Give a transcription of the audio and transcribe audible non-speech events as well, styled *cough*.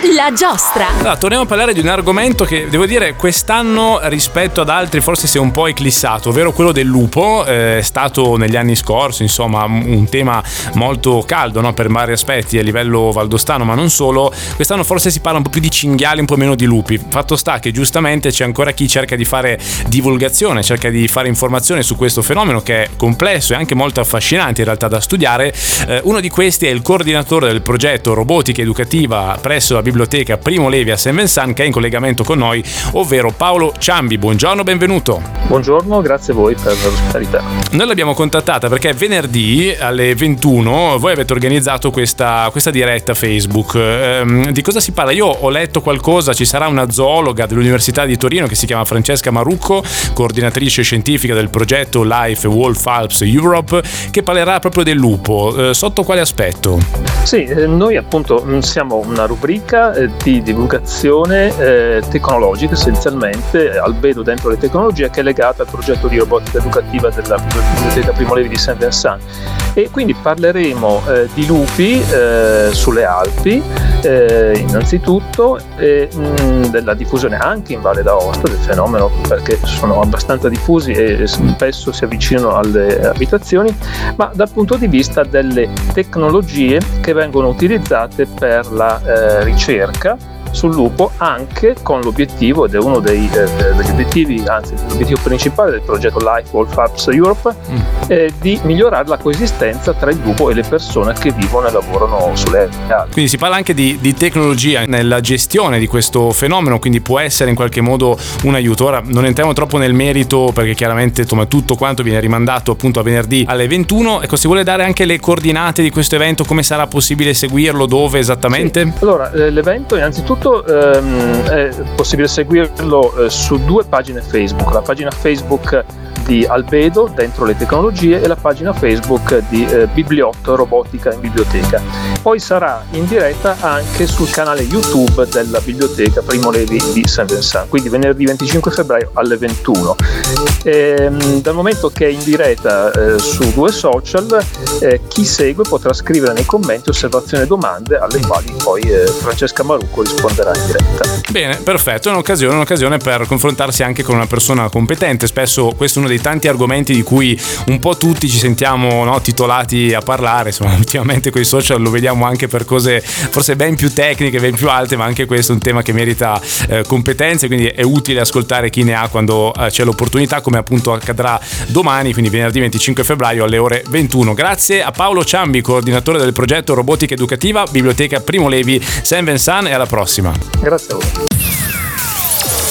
La giostra. Allora, torniamo a parlare di un argomento che devo dire quest'anno rispetto ad altri forse si è un po' eclissato, ovvero quello del lupo. Eh, è stato negli anni scorsi, insomma, un tema molto caldo no? per vari aspetti a livello valdostano, ma non solo. Quest'anno forse si parla un po' più di cinghiali, un po' meno di lupi. Fatto sta che giustamente c'è ancora chi cerca di fare divulgazione, cerca di fare informazione su questo fenomeno che è complesso e anche molto affascinante in realtà da studiare. Eh, uno di questi è il coordinatore del progetto Robotica Educativa presso la biblioteca Primo Levi a Vincent che è in collegamento con noi, ovvero Paolo Ciambi. Buongiorno, benvenuto. Buongiorno, grazie a voi per l'ospitalità. Noi l'abbiamo contattata perché venerdì alle 21 voi avete organizzato questa, questa diretta Facebook. Ehm, di cosa si parla? Io ho letto qualcosa, ci sarà una zoologa dell'Università di Torino che si chiama Francesca Marucco, coordinatrice scientifica del progetto Life Wolf Alps Europe, che parlerà proprio del lupo. Eh, sotto quale aspetto? Sì, eh, noi appunto mm, siamo una rubrica eh, di divulgazione eh, tecnologica essenzialmente, eh, albedo dentro le tecnologie, che è legata al progetto di robotica educativa della Biblioteca Primo Levi di Saint Vincent. E quindi parleremo eh, di lupi eh, sulle Alpi, eh, innanzitutto, mh, mm, della diffusione anche in Valle d'Aosta del fenomeno, perché sono abbastanza diffusi e spesso si avvicinano alle abitazioni, ma dal punto di vista delle tecnologie che vengono utilizzate per la eh, ricerca sul lupo anche con l'obiettivo, ed è uno dei, eh, degli obiettivi, anzi l'obiettivo principale del progetto Life Wolf Apps Europe, mm. eh, di migliorare la coesistenza tra il lupo e le persone che vivono e lavorano sulle Alpi. Quindi si parla anche di, di, tecnologia nella gestione di questo fenomeno, quindi può essere in qualche modo un aiuto. Ora non entriamo troppo nel merito perché chiaramente insomma, tutto quanto viene rimandato appunto a venerdì alle 21. Ecco, si vuole dare anche le coordinate di questo evento, come sarà possibile seguirlo, dove esattamente? Sì. Allora, eh, l'evento innanzitutto tutto ehm, è possibile seguirlo eh, su due pagine Facebook, la pagina Facebook di Albedo dentro le tecnologie e la pagina Facebook di eh, Bibliotto Robotica in Biblioteca. Poi sarà in diretta anche sul canale YouTube della Biblioteca Primo Levi di Saint Vincent, quindi venerdì 25 febbraio alle 21. E, ehm, dal momento che è in diretta eh, su due social, eh, chi segue potrà scrivere nei commenti osservazioni e domande alle quali poi eh, Francesca Marucco risponderà in diretta. Bene, perfetto, è un'occasione, un'occasione per confrontarsi anche con una persona competente. Spesso questo è uno dei tanti argomenti di cui un po' tutti ci sentiamo no, titolati a parlare. Insomma, *laughs* ultimamente con i social lo vediamo anche per cose forse ben più tecniche, ben più alte, ma anche questo è un tema che merita eh, competenze, quindi è utile ascoltare chi ne ha quando eh, c'è l'opportunità, come appunto accadrà domani, quindi venerdì 25 febbraio alle ore 21. Grazie a Paolo Ciambi, coordinatore del progetto Robotica Educativa, Biblioteca Primo Levi, Saint Vincent e alla prossima. Grazie a voi.